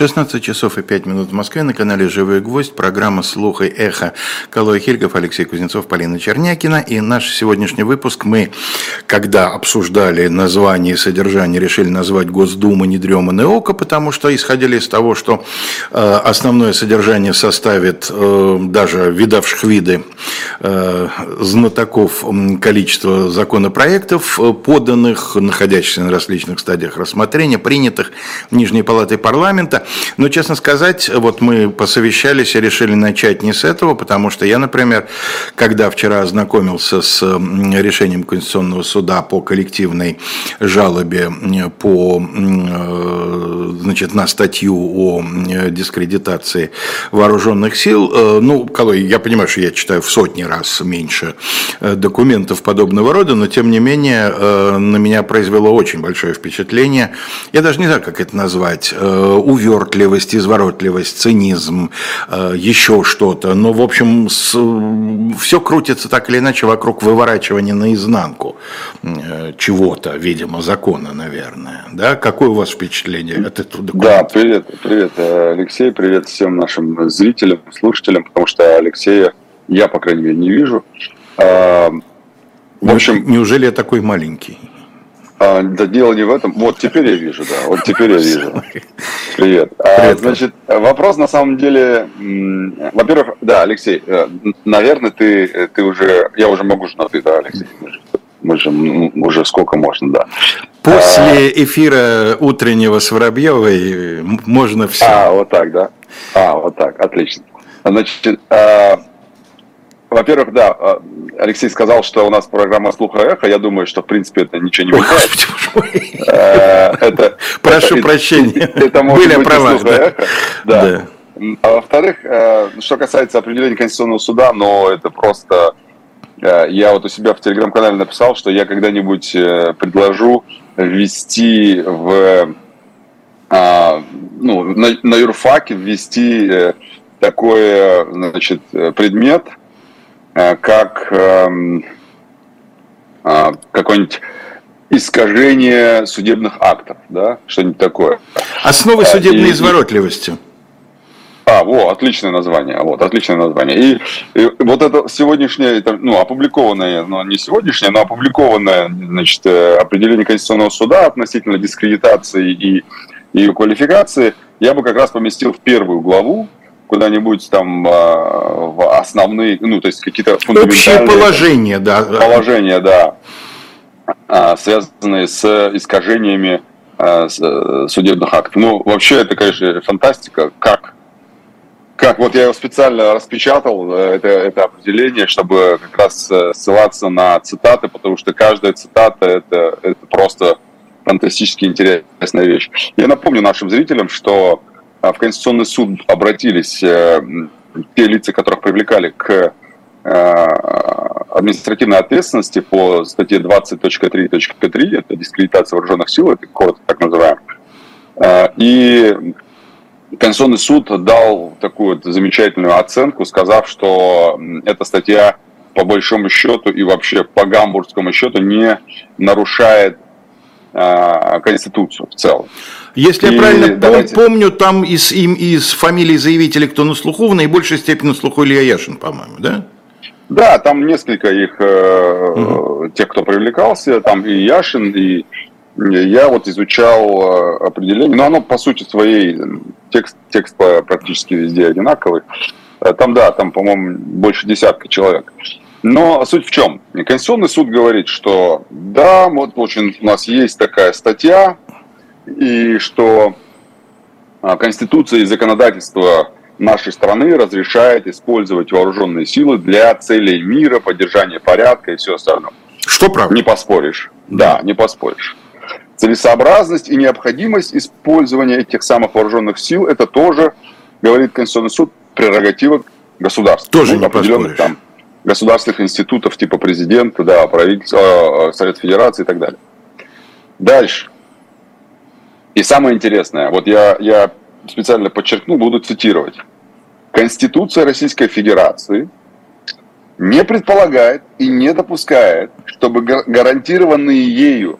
16 часов и 5 минут в Москве на канале «Живой гвоздь». Программа «Слух и эхо». Калой Хильгов, Алексей Кузнецов, Полина Чернякина. И наш сегодняшний выпуск мы, когда обсуждали название и содержание, решили назвать «Госдума недреманное око», потому что исходили из того, что э, основное содержание составит э, даже видавших виды э, знатоков количество законопроектов, э, поданных, находящихся на различных стадиях рассмотрения, принятых Нижней Палатой парламента. Но, честно сказать, вот мы посовещались и решили начать не с этого, потому что я, например, когда вчера ознакомился с решением Конституционного суда по коллективной жалобе по, э, значит, на статью о дискредитации вооруженных сил, э, ну, я понимаю, что я читаю в сотни раз меньше э, документов подобного рода, но, тем не менее, на меня произвело очень большое впечатление. Я даже не знаю, как это назвать. Увер увертливость, изворотливость, цинизм, э, еще что-то. Но, в общем, с, все крутится так или иначе вокруг выворачивания наизнанку э, чего-то, видимо, закона, наверное. Да? Какое у вас впечатление от этого документа? Да, привет, привет, Алексей, привет всем нашим зрителям, слушателям, потому что Алексея я, по крайней мере, не вижу. В общем, неужели я такой маленький? А, да дело не в этом. Вот теперь я вижу, да. Вот теперь я вижу. Привет. А, значит, вопрос на самом деле, во-первых, да, Алексей, э, наверное, ты, ты уже, я уже могу же на ты, да, Алексей. Мы же уже сколько можно, да. После а, эфира утреннего с Воробьевой можно все. А, вот так, да. А, вот так, отлично. Значит, а, во-первых, да, а, Алексей сказал, что у нас программа «Слуха эхо». Я думаю, что, в принципе, это ничего не меняет. Э, это, Прошу прощения. Это может Были быть права, «Слуха эхо». Да. А во-вторых, э, что касается определения Конституционного суда, но это просто... Э, я вот у себя в Телеграм-канале написал, что я когда-нибудь предложу ввести в... А, ну, на, на юрфаке ввести такой значит, предмет – как эм, а, какое-нибудь искажение судебных актов, да, что-нибудь такое. Основы э, судебной и, изворотливости. А, вот, отличное название, вот, отличное название. И, и вот это сегодняшнее, ну, опубликованное, но не сегодняшнее, но опубликованное, значит, э, определение Конституционного суда относительно дискредитации и ее квалификации, я бы как раз поместил в первую главу, куда-нибудь там а, в основные, ну, то есть какие-то фундаментальные... Общее положение, да. Положения, да, а, связанные с искажениями а, судебных актов. Ну, вообще, это, конечно, фантастика, как как вот я его специально распечатал, э, это, это определение, чтобы как раз э, ссылаться на цитаты, потому что каждая цитата это, это просто фантастически интересная вещь. Я напомню нашим зрителям, что в Конституционный суд обратились э, те лица, которых привлекали к э, административной ответственности по статье 20.3.3, это дискредитация вооруженных сил, это коротко так называем. Э, и Конституционный суд дал такую вот замечательную оценку, сказав, что эта статья по большому счету и вообще по гамбургскому счету не нарушает Конституцию в целом. Если и я правильно давайте... помню, там из, им, из фамилий заявителей, кто на слуху, в наибольшей степени на слуху Илья Яшин, по-моему, да? Да, там несколько их, угу. тех, кто привлекался, там и Яшин, и я вот изучал э, определение, но оно по сути своей, текст, текст практически везде одинаковый. Э, там, да, там, по-моему, больше десятка человек. Но суть в чем? Конституционный суд говорит, что да, вот очень у нас есть такая статья, и что а, Конституция и законодательство нашей страны разрешает использовать вооруженные силы для целей мира, поддержания порядка и все остальное. Что правда? Не поспоришь. Да, не поспоришь. Целесообразность и необходимость использования этих самых вооруженных сил, это тоже, говорит Конституционный суд, прерогатива государства. Тоже ну, не поспоришь. Там, государственных институтов типа президента, да, правительства, э, Совет Федерации и так далее. Дальше. И самое интересное, вот я, я специально подчеркну, буду цитировать. Конституция Российской Федерации не предполагает и не допускает, чтобы гарантированные ею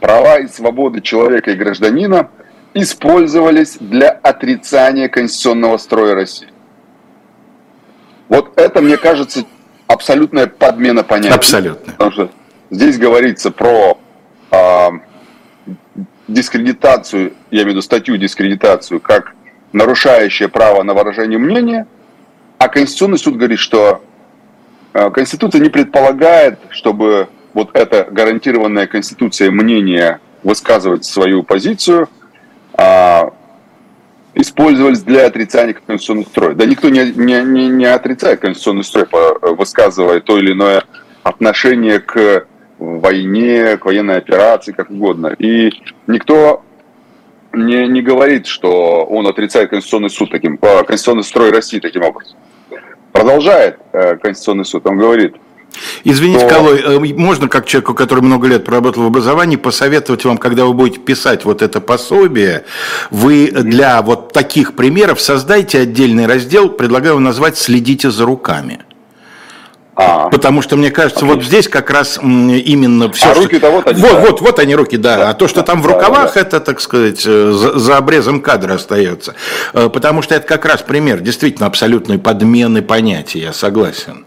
права и свободы человека и гражданина использовались для отрицания конституционного строя России. Вот это, мне кажется, абсолютная подмена понятия. Абсолютно. Потому что здесь говорится про э, дискредитацию, я имею в виду статью дискредитацию, как нарушающее право на выражение мнения, а Конституционный суд говорит, что э, Конституция не предполагает, чтобы вот это гарантированное Конституцией мнение высказывать свою позицию, а, использовались для отрицания конституционного строя. Да никто не, не, не, не отрицает конституционный строй, высказывая то или иное отношение к войне, к военной операции, как угодно. И никто не, не говорит, что он отрицает Конституционный суд таким, Конституционный строй России таким образом. Продолжает э, Конституционный суд, он говорит – Извините, то... Калой, э, можно как человеку, который много лет проработал в образовании, посоветовать вам, когда вы будете писать вот это пособие, вы для вот таких примеров создайте отдельный раздел, предлагаю назвать «Следите за руками». А, Потому что, мне кажется, отлично. вот здесь как раз именно все. А что... руки-то вот они. Вот, да. вот, вот они руки, да. да. А то, что да, там в рукавах, да, да. это, так сказать, э, за, за обрезом кадра остается. Э, потому что это как раз пример действительно абсолютной подмены понятия, я согласен.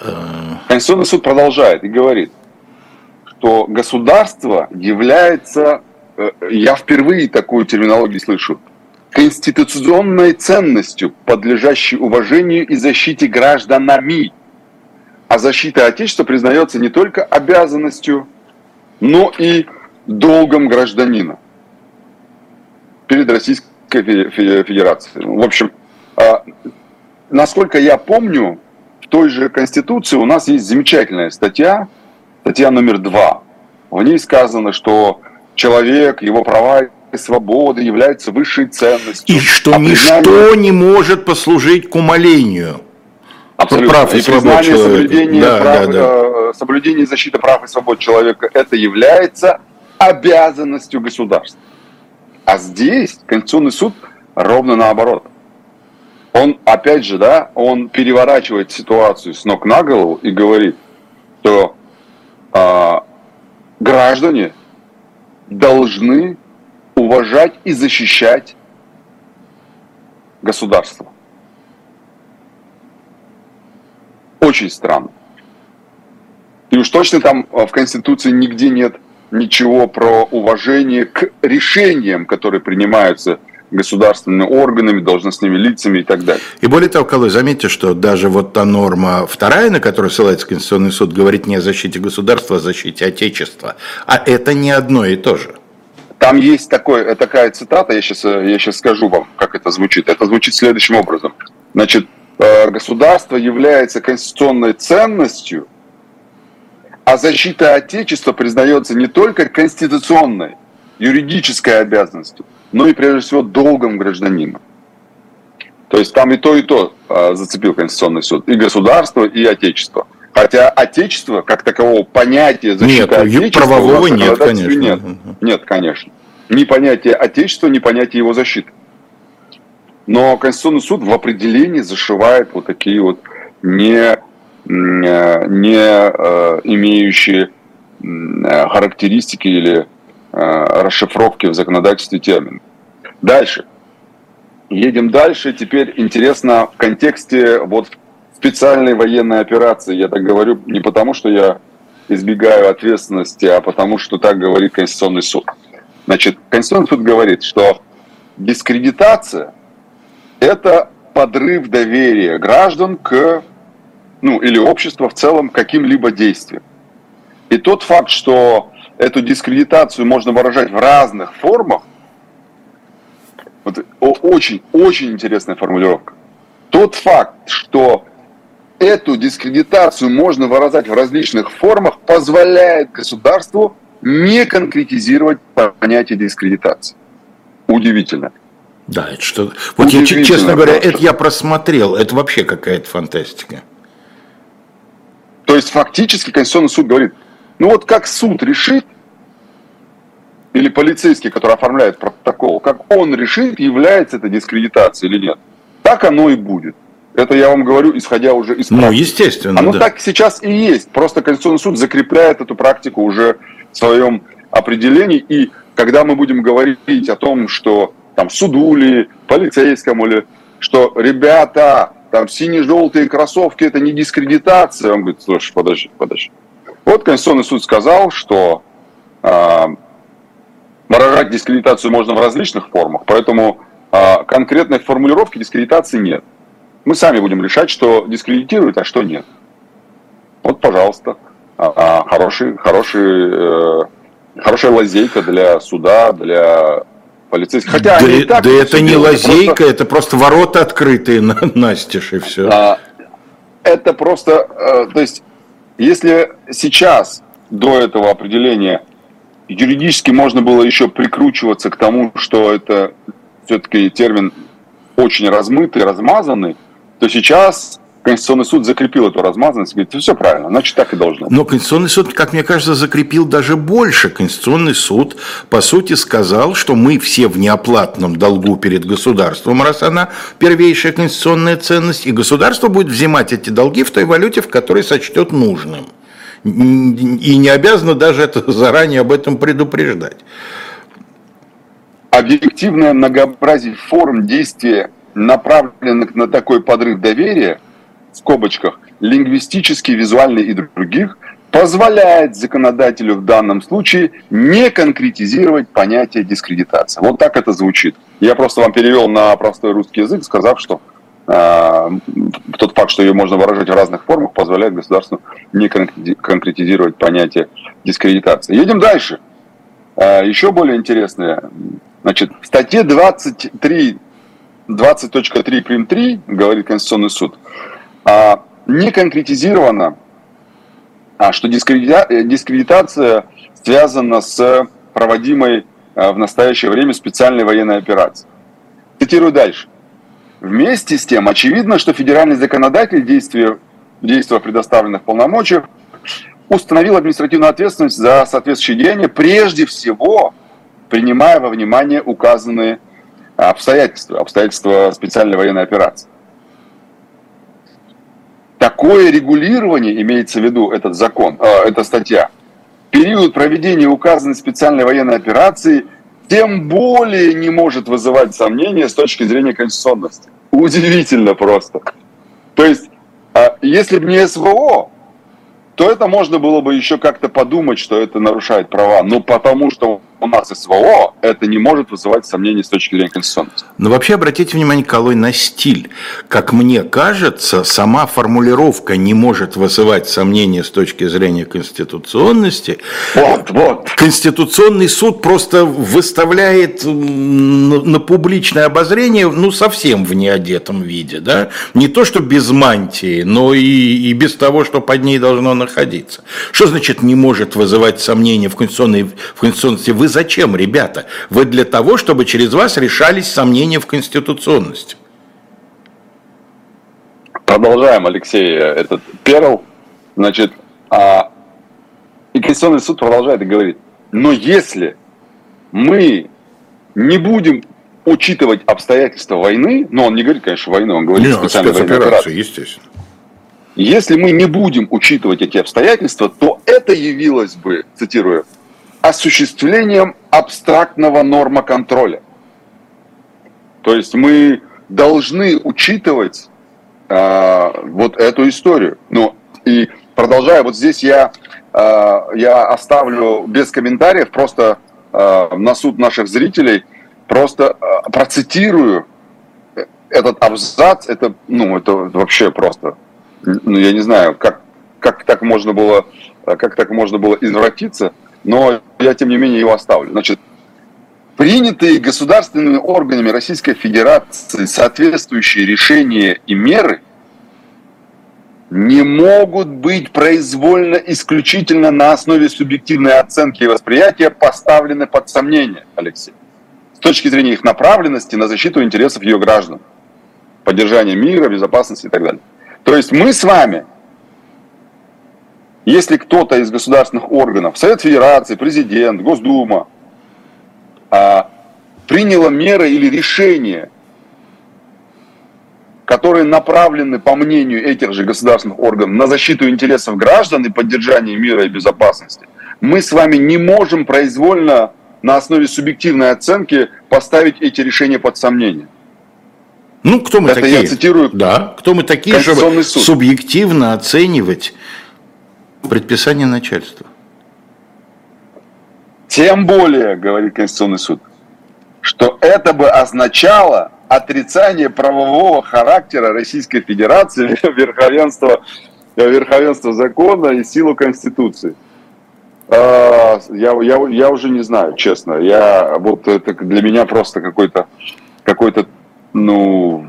Конституционный суд продолжает и говорит, что государство является, э, я впервые такую терминологию слышу, конституционной ценностью, подлежащей уважению и защите гражданами. А защита Отечества признается не только обязанностью, но и долгом гражданина перед Российской Федерацией. В общем, а, насколько я помню, той же Конституции у нас есть замечательная статья, статья номер два. В ней сказано, что человек, его права и свободы являются высшей ценностью. И что а ничто признание... не может послужить к умолению. Абсолютно. Прав и, и признание соблюдения, да, прав, да, да. Э, соблюдение и защита прав и свобод человека это является обязанностью государства. А здесь Конституционный суд ровно наоборот он, опять же, да, он переворачивает ситуацию с ног на голову и говорит, что э, граждане должны уважать и защищать государство. Очень странно. И уж точно там в Конституции нигде нет ничего про уважение к решениям, которые принимаются государственными органами, должностными лицами и так далее. И более того, Колой, заметьте, что даже вот та норма вторая, на которую ссылается Конституционный суд, говорит не о защите государства, а о защите Отечества. А это не одно и то же. Там есть такой, такая цитата, я сейчас, я сейчас скажу вам, как это звучит. Это звучит следующим образом. Значит, э, государство является конституционной ценностью, а защита Отечества признается не только конституционной, юридической обязанностью, но и прежде всего долгом гражданина. То есть там и то, и то а, зацепил Конституционный суд. И государство, и отечество. Хотя отечество, как такового понятия защиты нет, отечества... правового нет, конечно. Нет, нет, конечно. Ни понятия отечества, ни понятия его защиты. Но Конституционный суд в определении зашивает вот такие вот не, не э, имеющие характеристики или Э, расшифровки в законодательстве термин. Дальше. Едем дальше. Теперь интересно в контексте вот специальной военной операции. Я так говорю не потому, что я избегаю ответственности, а потому, что так говорит Конституционный суд. Значит, Конституционный суд говорит, что дискредитация – это подрыв доверия граждан к, ну, или общества в целом к каким-либо действиям. И тот факт, что эту дискредитацию можно выражать в разных формах. Вот очень-очень интересная формулировка. Тот факт, что эту дискредитацию можно выражать в различных формах, позволяет государству не конкретизировать понятие дискредитации. Удивительно. Да, это что... Вот я, честно говоря, это я просмотрел. Это вообще какая-то фантастика. То есть фактически Конституционный суд говорит, ну вот как суд решит, или полицейский, который оформляет протокол, как он решит, является это дискредитацией или нет. Так оно и будет. Это я вам говорю, исходя уже из ну, практики. Ну, естественно, Оно да. так сейчас и есть. Просто Конституционный суд закрепляет эту практику уже в своем определении. И когда мы будем говорить о том, что там суду ли, полицейскому ли, что ребята, там сине-желтые кроссовки это не дискредитация. Он говорит, слушай, подожди, подожди. Вот Конституционный суд сказал, что э, выражать дискредитацию можно в различных формах, поэтому э, конкретной формулировки дискредитации нет. Мы сами будем решать, что дискредитирует, а что нет. Вот, пожалуйста, а, хороший, хороший, э, хорошая лазейка для суда, для полицейских. Хотя да, они так, да это не лазейка, просто... это просто ворота открытые на настежь и все. А, это просто, а, то есть, если сейчас до этого определения юридически можно было еще прикручиваться к тому, что это все-таки термин очень размытый, размазанный, то сейчас Конституционный суд закрепил эту размазанность, говорит, все правильно, значит так и должно. Но Конституционный суд, как мне кажется, закрепил даже больше. Конституционный суд, по сути, сказал, что мы все в неоплатном долгу перед государством, раз она первейшая конституционная ценность, и государство будет взимать эти долги в той валюте, в которой сочтет нужным. И не обязано даже это заранее об этом предупреждать. Объективное многообразие форм действия направленных на такой подрыв доверия, в скобочках, лингвистически, визуальный и других, позволяет законодателю в данном случае не конкретизировать понятие дискредитации. Вот так это звучит. Я просто вам перевел на простой русский язык, сказав, что э, тот факт, что ее можно выражать в разных формах, позволяет государству не конкретизировать понятие дискредитации. Едем дальше. Э, еще более интересное. Значит, в статье 23 20.3 прим 3, говорит Конституционный суд, а, не конкретизировано, а, что дискредитация связана с проводимой а, в настоящее время специальной военной операцией. Цитирую дальше. Вместе с тем, очевидно, что федеральный законодатель, действия, действия предоставленных полномочий, установил административную ответственность за соответствующие деяния, прежде всего принимая во внимание указанные обстоятельства, обстоятельства специальной военной операции. Такое регулирование, имеется в виду этот закон, э, эта статья, период проведения указанной специальной военной операции тем более не может вызывать сомнения с точки зрения конституционности. Удивительно просто. То есть, а если бы не СВО, то это можно было бы еще как-то подумать, что это нарушает права. Но потому что у нас СВО, это не может вызывать сомнений с точки зрения конституционности. Но вообще обратите внимание, Колой, на стиль. Как мне кажется, сама формулировка не может вызывать сомнения с точки зрения конституционности. Вот, вот. Конституционный суд просто выставляет на публичное обозрение, ну, совсем в неодетом виде, да? Не то, что без мантии, но и, и без того, что под ней должно находиться. Что значит не может вызывать сомнения в, конституционной, в конституционности? Вы зачем, ребята? Вы для того, чтобы через вас решались сомнения в конституционности. Продолжаем, Алексей, этот перл. Значит, а, и Конституционный суд продолжает и говорит, но если мы не будем учитывать обстоятельства войны, но он не говорит, конечно, войны, он говорит Нет, военной операции. естественно. Если мы не будем учитывать эти обстоятельства, то это явилось бы, цитирую, осуществлением абстрактного нормоконтроля. То есть мы должны учитывать э, вот эту историю. Ну и продолжая, вот здесь я, э, я оставлю без комментариев, просто э, на суд наших зрителей, просто э, процитирую этот абзац, это, ну, это вообще просто ну, я не знаю, как, как так можно было, как так можно было извратиться, но я, тем не менее, его оставлю. Значит, принятые государственными органами Российской Федерации соответствующие решения и меры не могут быть произвольно исключительно на основе субъективной оценки и восприятия поставлены под сомнение, Алексей, с точки зрения их направленности на защиту интересов ее граждан, поддержание мира, безопасности и так далее. То есть мы с вами, если кто-то из государственных органов, Совет Федерации, президент, Госдума, а, приняла меры или решения, которые направлены, по мнению этих же государственных органов, на защиту интересов граждан и поддержание мира и безопасности, мы с вами не можем произвольно на основе субъективной оценки поставить эти решения под сомнение. Ну, кто мы Это такие? я цитирую Да, кто мы такие, чтобы суд. субъективно оценивать предписание начальства? Тем более, говорит Конституционный суд, что это бы означало отрицание правового характера Российской Федерации, верховенства, верховенства закона и силу Конституции. А, Я, я, я уже не знаю, честно. Я, вот это для меня просто какой-то, какой-то, ну,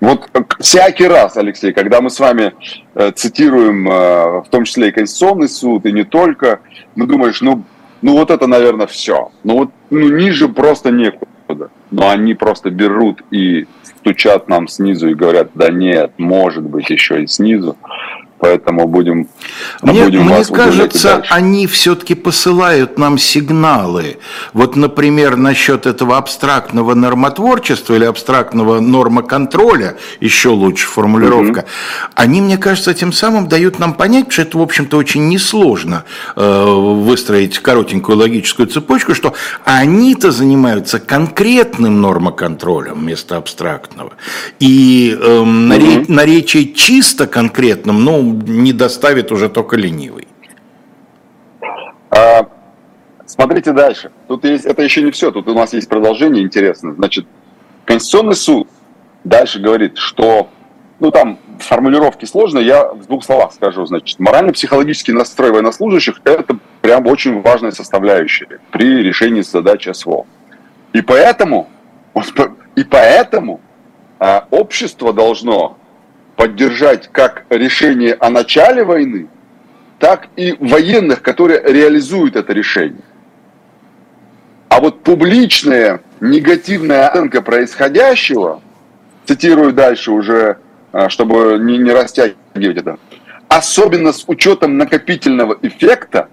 вот всякий раз, Алексей, когда мы с вами э, цитируем, э, в том числе и Конституционный суд, и не только, мы думаешь, ну, ну вот это, наверное, все. Ну вот ну, ниже просто некуда. Но они просто берут и стучат нам снизу и говорят, да нет, может быть еще и снизу. Поэтому будем, Мне, будем мне вас кажется, они все-таки посылают нам сигналы. Вот, например, насчет этого абстрактного нормотворчества или абстрактного нормоконтроля, еще лучше формулировка, они, мне кажется, тем самым дают нам понять, что это, в общем-то, очень несложно э, выстроить коротенькую логическую цепочку, что они-то занимаются конкретным нормоконтролем вместо абстрактного. И эм, наре- наречие чисто конкретным, ну, не доставит уже только ленивый. А, смотрите дальше. Тут есть, это еще не все. Тут у нас есть продолжение интересное. Значит, Конституционный суд дальше говорит, что, ну там формулировки сложные, я в двух словах скажу. Значит, морально-психологический настрой военнослужащих – это прям очень важная составляющая при решении задачи СВО. И поэтому, и поэтому а, общество должно поддержать как решение о начале войны, так и военных, которые реализуют это решение. А вот публичная негативная оценка происходящего, цитирую дальше уже, а, чтобы не, не растягивать это, особенно с учетом накопительного эффекта,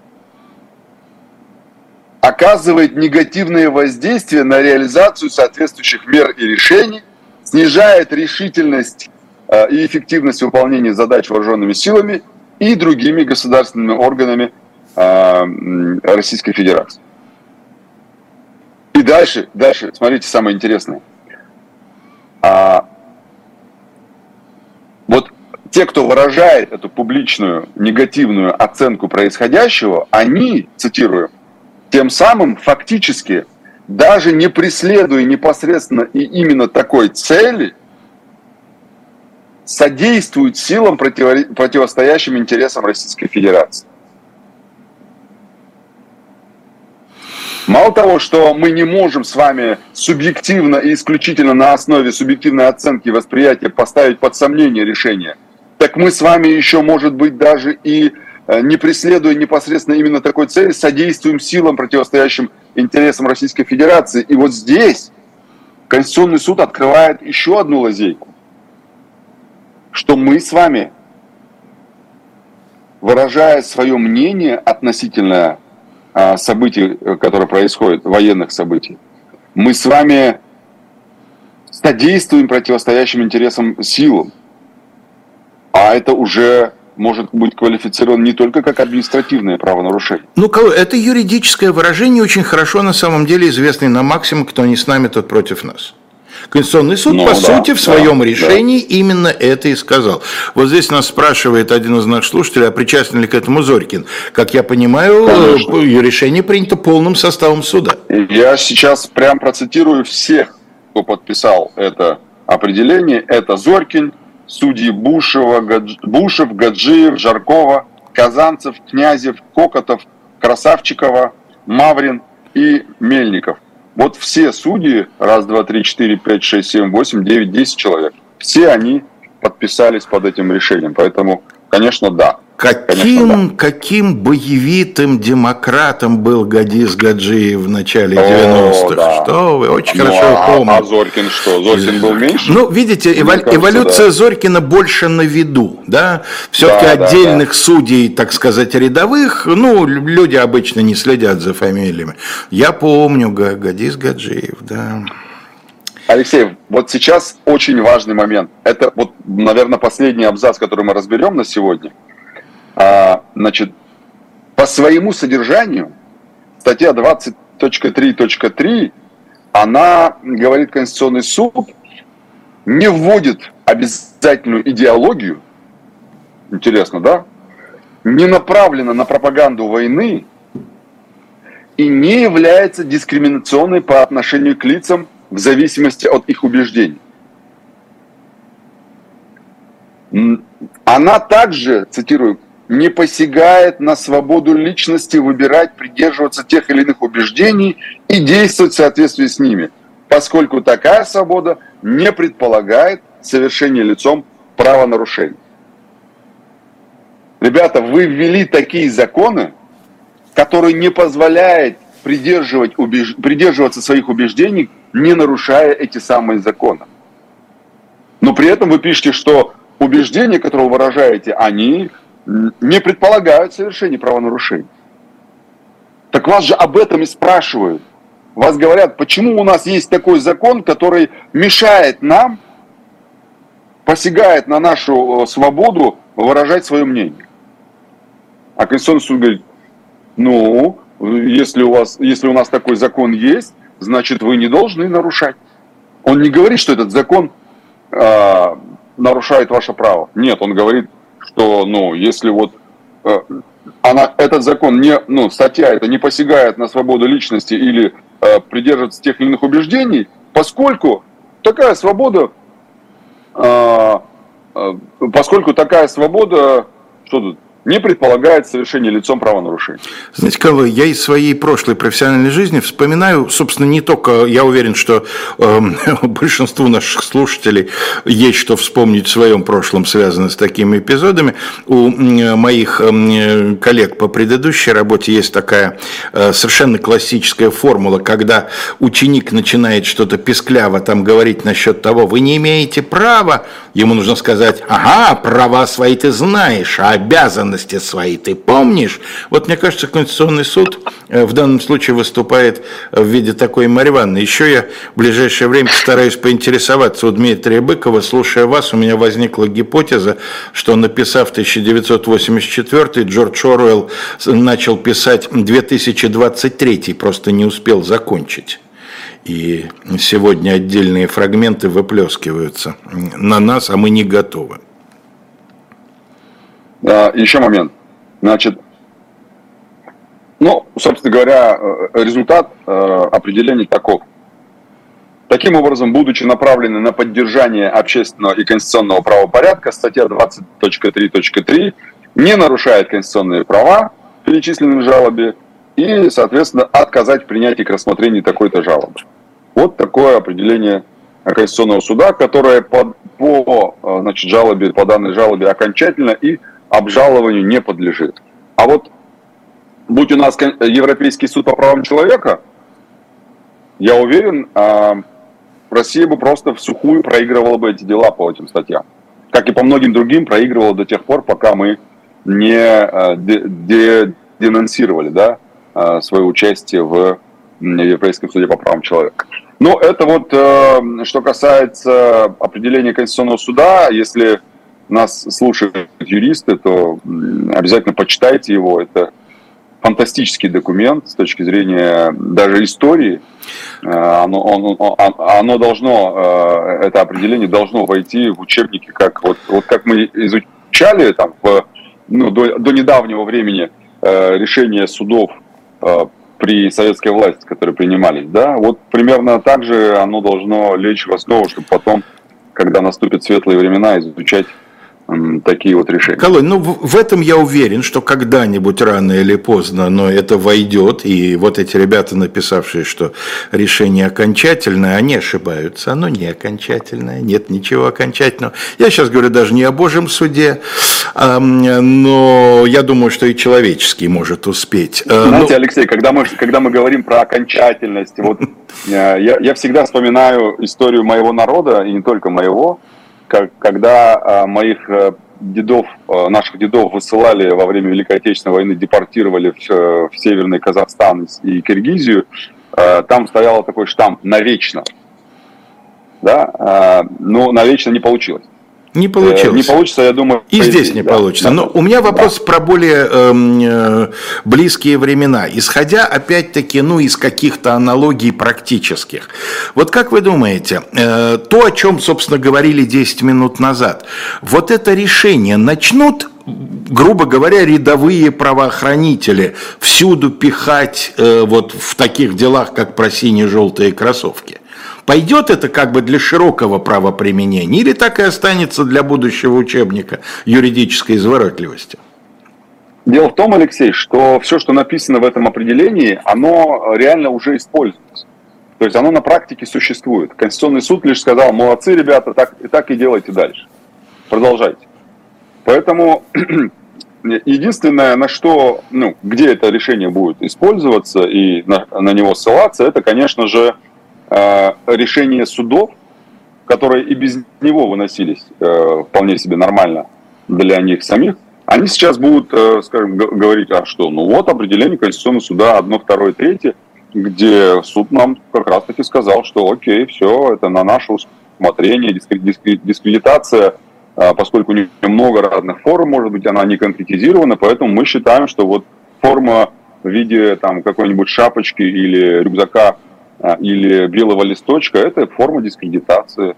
оказывает негативное воздействие на реализацию соответствующих мер и решений, снижает решительность и эффективность выполнения задач вооруженными силами и другими государственными органами э, Российской Федерации. И дальше, дальше, смотрите, самое интересное. А, вот те, кто выражает эту публичную негативную оценку происходящего, они, цитирую, тем самым фактически, даже не преследуя непосредственно и именно такой цели, содействуют силам, противо- противостоящим интересам Российской Федерации. Мало того, что мы не можем с вами субъективно и исключительно на основе субъективной оценки восприятия поставить под сомнение решение, так мы с вами еще, может быть, даже и э, не преследуя непосредственно именно такой цели, содействуем силам, противостоящим интересам Российской Федерации. И вот здесь Конституционный суд открывает еще одну лазейку, что мы с вами, выражая свое мнение относительно а, событий, которые происходят, военных событий, мы с вами содействуем противостоящим интересам силам. А это уже может быть квалифицировано не только как административное правонарушение. Ну, это юридическое выражение, очень хорошо на самом деле известный на максимум, кто не с нами, тот против нас. Конституционный суд, Ну, по да, сути, в своем да, решении именно это и сказал. Вот здесь нас спрашивает один из наших слушателей, а причастен ли к этому Зорькин. Как я понимаю, Конечно. э, решение принято полным составом суда. Я сейчас прям процитирую всех, кто подписал это определение. Это Зорькин, судьи Бушева, Гадж- Бушев, Гаджиев, Жаркова, Казанцев, Князев, Кокотов, Красавчикова, Маврин и Мельников. Вот все судьи, раз, два, три, четыре, пять, шесть, семь, восемь, девять, десять человек, все они подписались под этим решением. Поэтому, конечно, да. Каким, Конечно, каким боевитым демократом был Гадис Гаджиев в начале О, 90-х? да. Что вы, очень Ну, хорошо а, помните. а Зорькин что? Зорькин был меньше? Ну, видите, Мне эволю- кажется, эволюция да. Зорькина больше на виду, да? Все-таки Да, да, отдельных судей, так сказать, рядовых, ну, лю- люди обычно не следят за фамилиями. Я помню Га- Гадис Гаджиев, да. Алексей, вот сейчас очень важный момент. Это вот, наверное, последний абзац, который мы разберем на сегодня. А, значит, по своему содержанию статья 20, 20.3.3, она, говорит Конституционный суд, не вводит обязательную идеологию, интересно, да, не направлена на пропаганду войны и не является дискриминационной по отношению к лицам в зависимости от их убеждений. Она также, цитирую, не посягает на свободу личности выбирать, придерживаться тех или иных убеждений и действовать в соответствии с ними, поскольку такая свобода не предполагает совершение лицом правонарушений. Ребята, вы ввели такие законы, которые не позволяют придерживать, убеж... придерживаться своих убеждений, не нарушая эти самые законы. Но при этом вы пишете, что убеждения, которые вы выражаете, они не предполагают совершение правонарушений. Так вас же об этом и спрашивают. Вас говорят, почему у нас есть такой закон, который мешает нам, посягает на нашу свободу выражать свое мнение. А Конституционный суд говорит, ну, если у, вас, если у нас такой закон есть, значит, вы не должны нарушать. Он не говорит, что этот закон э, нарушает ваше право. Нет, он говорит, что, ну, если вот э, она, этот закон не, ну, статья это не посягает на свободу личности или э, придерживается тех или иных убеждений, поскольку такая свобода, э, э, поскольку такая свобода, что тут, не предполагает совершение лицом правонарушения. Знаете, Калой, я из своей прошлой профессиональной жизни вспоминаю, собственно, не только, я уверен, что э, большинству наших слушателей есть что вспомнить в своем прошлом, связанное с такими эпизодами. У моих э, коллег по предыдущей работе есть такая э, совершенно классическая формула, когда ученик начинает что-то пескляво там говорить насчет того, вы не имеете права, ему нужно сказать, ага, права свои ты знаешь, а обязанности обязанности свои ты помнишь? Вот мне кажется, Конституционный суд э, в данном случае выступает в виде такой Марьи Ивановны. Еще я в ближайшее время постараюсь поинтересоваться у Дмитрия Быкова. Слушая вас, у меня возникла гипотеза, что написав 1984, Джордж Оруэлл начал писать 2023, просто не успел закончить. И сегодня отдельные фрагменты выплескиваются на нас, а мы не готовы. А, еще момент. Значит, ну, собственно говоря, э, результат э, определения таков. Таким образом, будучи направлены на поддержание общественного и конституционного правопорядка, статья 20.3.3 не нарушает конституционные права, перечисленные в жалобе, и, соответственно, отказать в принятии к рассмотрению такой-то жалобы. Вот такое определение Конституционного суда, которое по, по э, значит, жалобе, по данной жалобе окончательно и обжалованию не подлежит. А вот будь у нас Европейский суд по правам человека, я уверен, а, Россия бы просто в сухую проигрывала бы эти дела по этим статьям. Как и по многим другим, проигрывала до тех пор, пока мы не а, денонсировали да, а, свое участие в Европейском суде по правам человека. Но это вот что касается определения Конституционного суда, если нас слушают юристы, то обязательно почитайте его. Это фантастический документ с точки зрения даже истории. Э, оно, оно, оно должно, э, это определение должно войти в учебники, как вот, вот как мы изучали там в, ну, до, до недавнего времени э, решения судов при советской власти, которые принимались, да, вот примерно так же оно должно лечь в основу, чтобы потом, когда наступят светлые времена, изучать такие вот решения. Колонь, ну в этом я уверен, что когда-нибудь рано или поздно, но это войдет, и вот эти ребята, написавшие, что решение окончательное, они ошибаются, оно не окончательное, нет ничего окончательного. Я сейчас говорю даже не о Божьем суде, но я думаю, что и человеческий может успеть. Э, Знаете, но... Алексей, когда мы, когда мы говорим про окончательность, вот э, я, я всегда вспоминаю историю моего народа, и не только моего, как, когда а, моих э, дедов, э, наших дедов высылали во время Великой Отечественной войны, депортировали в, э, в Северный Казахстан и Киргизию, там стоял такой штамп «навечно». Да? Но навечно не получилось. Не получилось. Не получится, я думаю. И здесь не да, получится. Да, Но у меня вопрос да. про более эм, э, близкие времена. Исходя, опять-таки, ну, из каких-то аналогий практических. Вот как вы думаете, э, то, о чем, собственно, говорили 10 минут назад, вот это решение начнут грубо говоря, рядовые правоохранители всюду пихать э, вот в таких делах, как про синие-желтые кроссовки? Пойдет это как бы для широкого правоприменения или так и останется для будущего учебника юридической изворотливости? Дело в том, Алексей, что все, что написано в этом определении, оно реально уже используется. То есть оно на практике существует. Конституционный суд лишь сказал, молодцы, ребята, так, и так и делайте дальше. Продолжайте. Поэтому единственное, на что, ну, где это решение будет использоваться и на, на него ссылаться, это, конечно же, Э, решения судов, которые и без него выносились э, вполне себе нормально для них самих, они сейчас будут, э, скажем, говорить, а что, ну вот определение Конституционного суда одно, второе, третье, где суд нам как раз-таки сказал, что окей, все, это на наше усмотрение, дискредитация, поскольку у нее много разных форм, может быть, она не конкретизирована, поэтому мы считаем, что вот форма в виде там какой-нибудь шапочки или рюкзака или белого листочка, это форма дискредитации.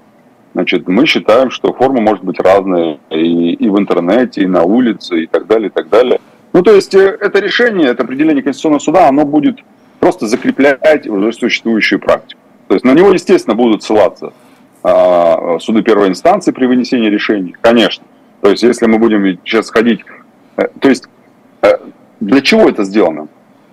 Значит, мы считаем, что форма может быть разная и, и в интернете, и на улице, и так далее, и так далее. Ну, то есть, э, это решение, это определение Конституционного суда, оно будет просто закреплять уже существующую практику. То есть, на него, естественно, будут ссылаться а, суды первой инстанции при вынесении решений, конечно. То есть, если мы будем сейчас ходить... Э, то есть, э, для чего это сделано,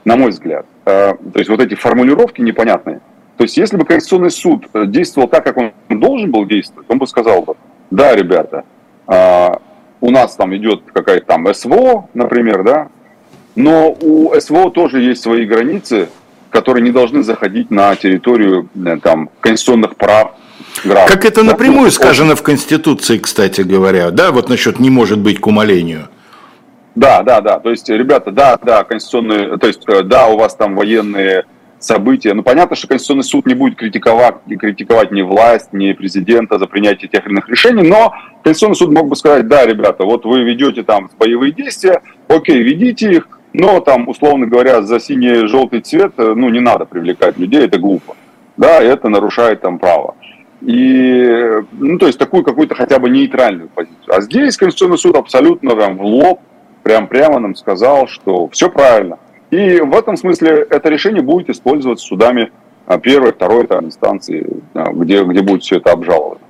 на мой взгляд? Э, то есть вот эти формулировки непонятные. То есть если бы Конституционный суд э, действовал так, как он должен был действовать, он бы сказал бы, да, ребята, э, у нас там идет какая-то там СВО, например, да, но у СВО тоже есть свои границы, которые не должны заходить на территорию там, конституционных прав граждан. Как это напрямую сказано в Конституции, кстати говоря, да, вот насчет не может быть к умолению. Да, да, да. То есть, ребята, да, да, конституционные, то есть, э, да, у вас там военные события. Ну, понятно, что Конституционный суд не будет критиковать, критиковать ни власть, ни президента за принятие тех или иных решений, но Конституционный суд мог бы сказать, да, ребята, вот вы ведете там боевые действия, окей, ведите их, но там, условно говоря, за синий желтый цвет, э, ну, не надо привлекать людей, это глупо. Да, это нарушает там право. И, ну, то есть такую какую-то хотя бы нейтральную позицию. А здесь Конституционный суд абсолютно там в лоб прям прямо нам сказал, что все правильно. И в этом смысле это решение будет использоваться судами а, первой, второй там, инстанции, где, где будет все это обжаловано.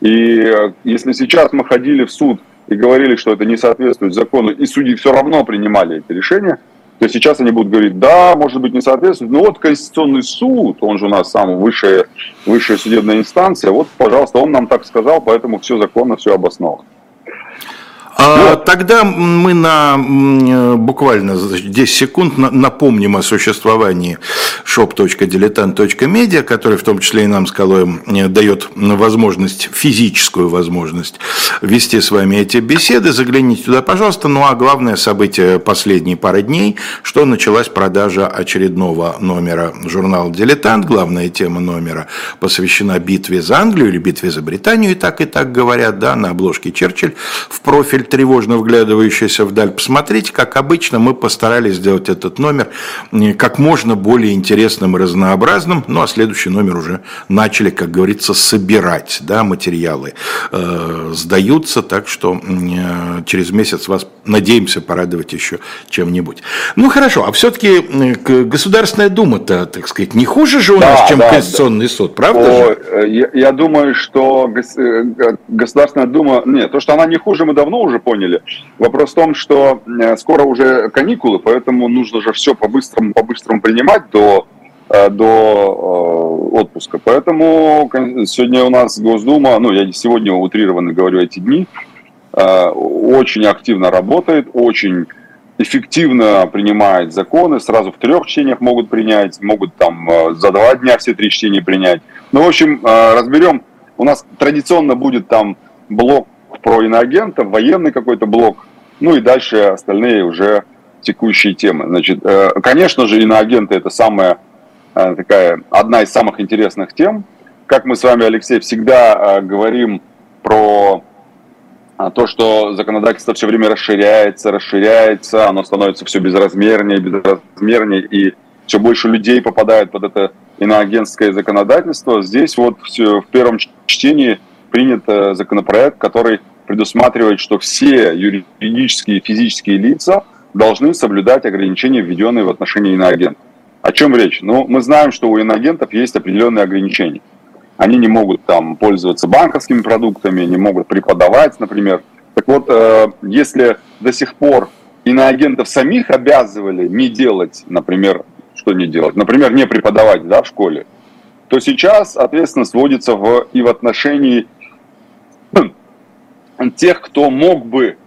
И э, если сейчас мы ходили в суд и говорили, что это не соответствует закону, и судьи все равно принимали эти решения, то сейчас они будут говорить, да, может быть, не соответствует, но вот Конституционный суд, он же у нас самая высшая, высшая судебная инстанция, вот, пожалуйста, он нам так сказал, поэтому все законно, все обосновано. А, тогда мы на буквально 10 секунд напомним о существовании shop.diletant.media, который в том числе и нам с Калоем дает возможность, физическую возможность вести с вами эти беседы. Загляните туда, пожалуйста. Ну а главное событие последней пары дней, что началась продажа очередного номера журнала «Дилетант». Главная тема номера посвящена битве за Англию или битве за Британию, и так и так говорят, да, на обложке Черчилль в профиль тревожно вглядывающаяся вдаль. Посмотрите, как обычно мы постарались сделать этот номер как можно более интересным и разнообразным. Ну, а следующий номер уже начали, как говорится, собирать. Да, материалы э, сдаются, так что э, через месяц вас, надеемся, порадовать еще чем-нибудь. Ну, хорошо, а все-таки Государственная Дума-то, так сказать, не хуже же у да, нас, чем да, Конституционный да. суд, правда О, же? Э, я, я думаю, что э, Государственная Дума... Нет, то, что она не хуже, мы давно уже поняли. Вопрос в том, что скоро уже каникулы, поэтому нужно же все по-быстрому, по-быстрому принимать до, до э, отпуска. Поэтому сегодня у нас Госдума, ну, я сегодня утрированно говорю эти дни, очень активно работает, очень эффективно принимает законы, сразу в трех чтениях могут принять, могут там за два дня все три чтения принять. Ну, в общем, разберем. У нас традиционно будет там блок про иноагентов, военный какой-то блок, ну и дальше остальные уже текущие темы. Значит, э, конечно же, иноагенты это самая э, такая, одна из самых интересных тем. Как мы с вами, Алексей, всегда э, говорим про а то, что законодательство все время расширяется, расширяется, оно становится все безразмернее, безразмернее, и все больше людей попадает под это иноагентское законодательство. Здесь вот в первом чтении принят законопроект, который предусматривает, что все юридические и физические лица должны соблюдать ограничения, введенные в отношении иноагентов. О чем речь? Ну, мы знаем, что у иноагентов есть определенные ограничения. Они не могут там пользоваться банковскими продуктами, не могут преподавать, например. Так вот, э, если до сих пор иноагентов самих обязывали не делать, например, что не делать, например, не преподавать да, в школе, то сейчас ответственность вводится в, и в отношении тех, кто мог бы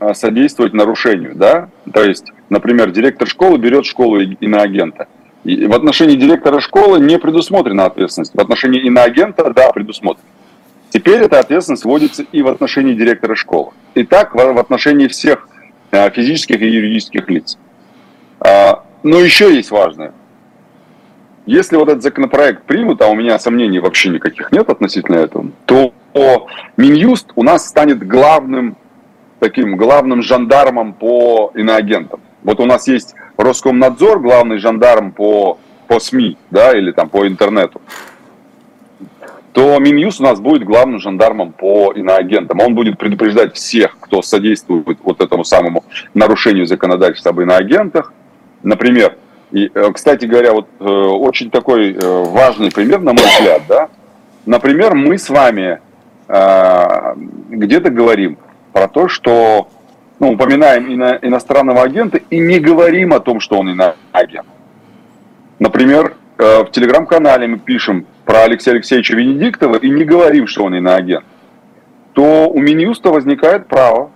э, содействовать нарушению. Да? То есть, например, директор школы берет школу иноагента – в отношении директора школы не предусмотрена ответственность. В отношении иноагента, да, предусмотрена. Теперь эта ответственность вводится и в отношении директора школы. И так в отношении всех э, физических и юридических лиц. А, но еще есть важное. Если вот этот законопроект примут, а у меня сомнений вообще никаких нет относительно этого, то Минюст у нас станет главным таким главным жандармом по иноагентам. Вот у нас есть Роскомнадзор, главный жандарм по, по СМИ, да, или там по интернету, то Минюс у нас будет главным жандармом по иноагентам. Он будет предупреждать всех, кто содействует вот этому самому нарушению законодательства об иноагентах. Например, и, э, кстати говоря, вот э, очень такой э, важный пример, на мой взгляд, да. Например, мы с вами э, где-то говорим про то, что ну, упоминаем ино, иностранного агента и не говорим о том, что он иноагент. Например, э, в телеграм-канале мы пишем про Алексея Алексеевича Венедиктова и не говорим, что он иноагент, то у Минюста возникает право.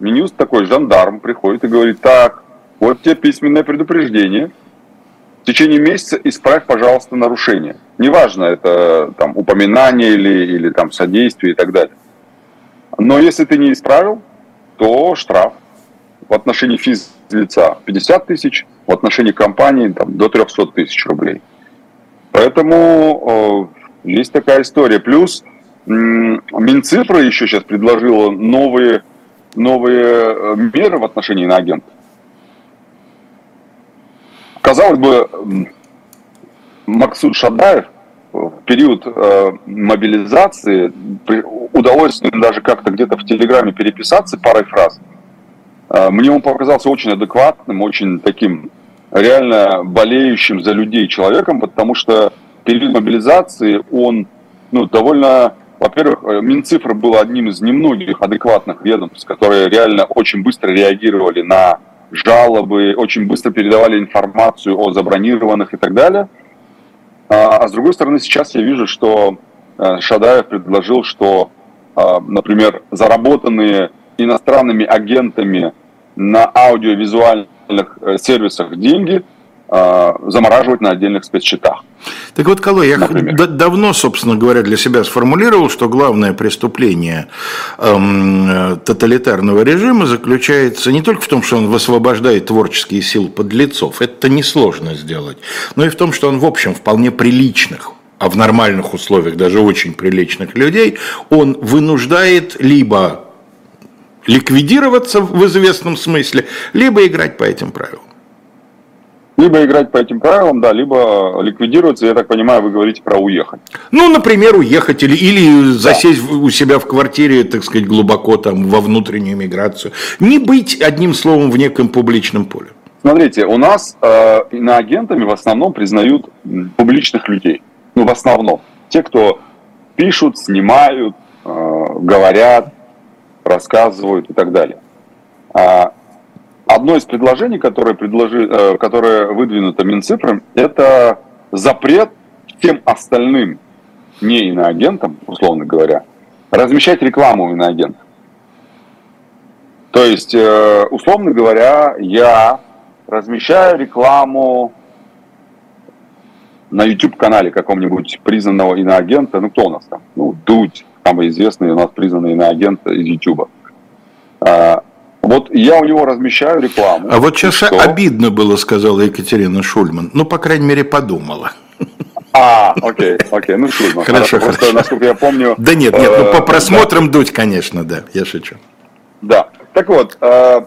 Минюст такой жандарм приходит и говорит, так, вот тебе письменное предупреждение, в течение месяца исправь, пожалуйста, нарушение. Неважно, это там упоминание или, или там содействие и так далее. Но если ты не исправил, то штраф в отношении физлица 50 тысяч, в отношении компании там, до 300 тысяч рублей. Поэтому э, есть такая история. Плюс э, Минцифра еще сейчас предложила новые, новые э, меры в отношении иноагентов. Казалось бы, Максут Шадаев в период э, мобилизации удалось даже как-то где-то в Телеграме переписаться парой фраз. Э, мне он показался очень адекватным, очень таким реально болеющим за людей человеком, потому что период мобилизации он ну, довольно... Во-первых, э, Минцифра был одним из немногих адекватных ведомств, которые реально очень быстро реагировали на жалобы, очень быстро передавали информацию о забронированных и так далее – а, а с другой стороны, сейчас я вижу, что э, Шадаев предложил, что, а, например, заработанные иностранными агентами на аудиовизуальных э, сервисах деньги замораживать на отдельных спецсчетах. Так вот, Калой, я д- давно, собственно говоря, для себя сформулировал, что главное преступление эм, тоталитарного режима заключается не только в том, что он высвобождает творческие силы подлецов, это несложно сделать, но и в том, что он, в общем, вполне приличных а в нормальных условиях даже очень приличных людей, он вынуждает либо ликвидироваться в известном смысле, либо играть по этим правилам. Либо играть по этим правилам, да, либо ликвидироваться, я так понимаю, вы говорите про уехать. Ну, например, уехать или, или засесть да. у себя в квартире, так сказать, глубоко там во внутреннюю миграцию. Не быть, одним словом, в неком публичном поле. Смотрите, у нас э, иноагентами в основном признают публичных людей. Ну, в основном. Те, кто пишут, снимают, э, говорят, рассказывают и так далее. А Одно из предложений, которое, предложи, э, которое выдвинуто Минцифром, это запрет всем остальным не иноагентам, условно говоря, размещать рекламу иноагентов. То есть, э, условно говоря, я размещаю рекламу на YouTube-канале каком-нибудь признанного иноагента, ну кто у нас там? Ну, Дудь, самый известный у нас признанный иноагент из YouTube. Вот я у него размещаю рекламу. А вот сейчас обидно было, сказала Екатерина Шульман. Ну, по крайней мере, подумала. А, окей, окей, ну трудно. Хорошо, Просто, хорошо. насколько я помню... Да нет, нет, ну по э, просмотрам дуть, конечно, да, я шучу. Да. Так вот, э,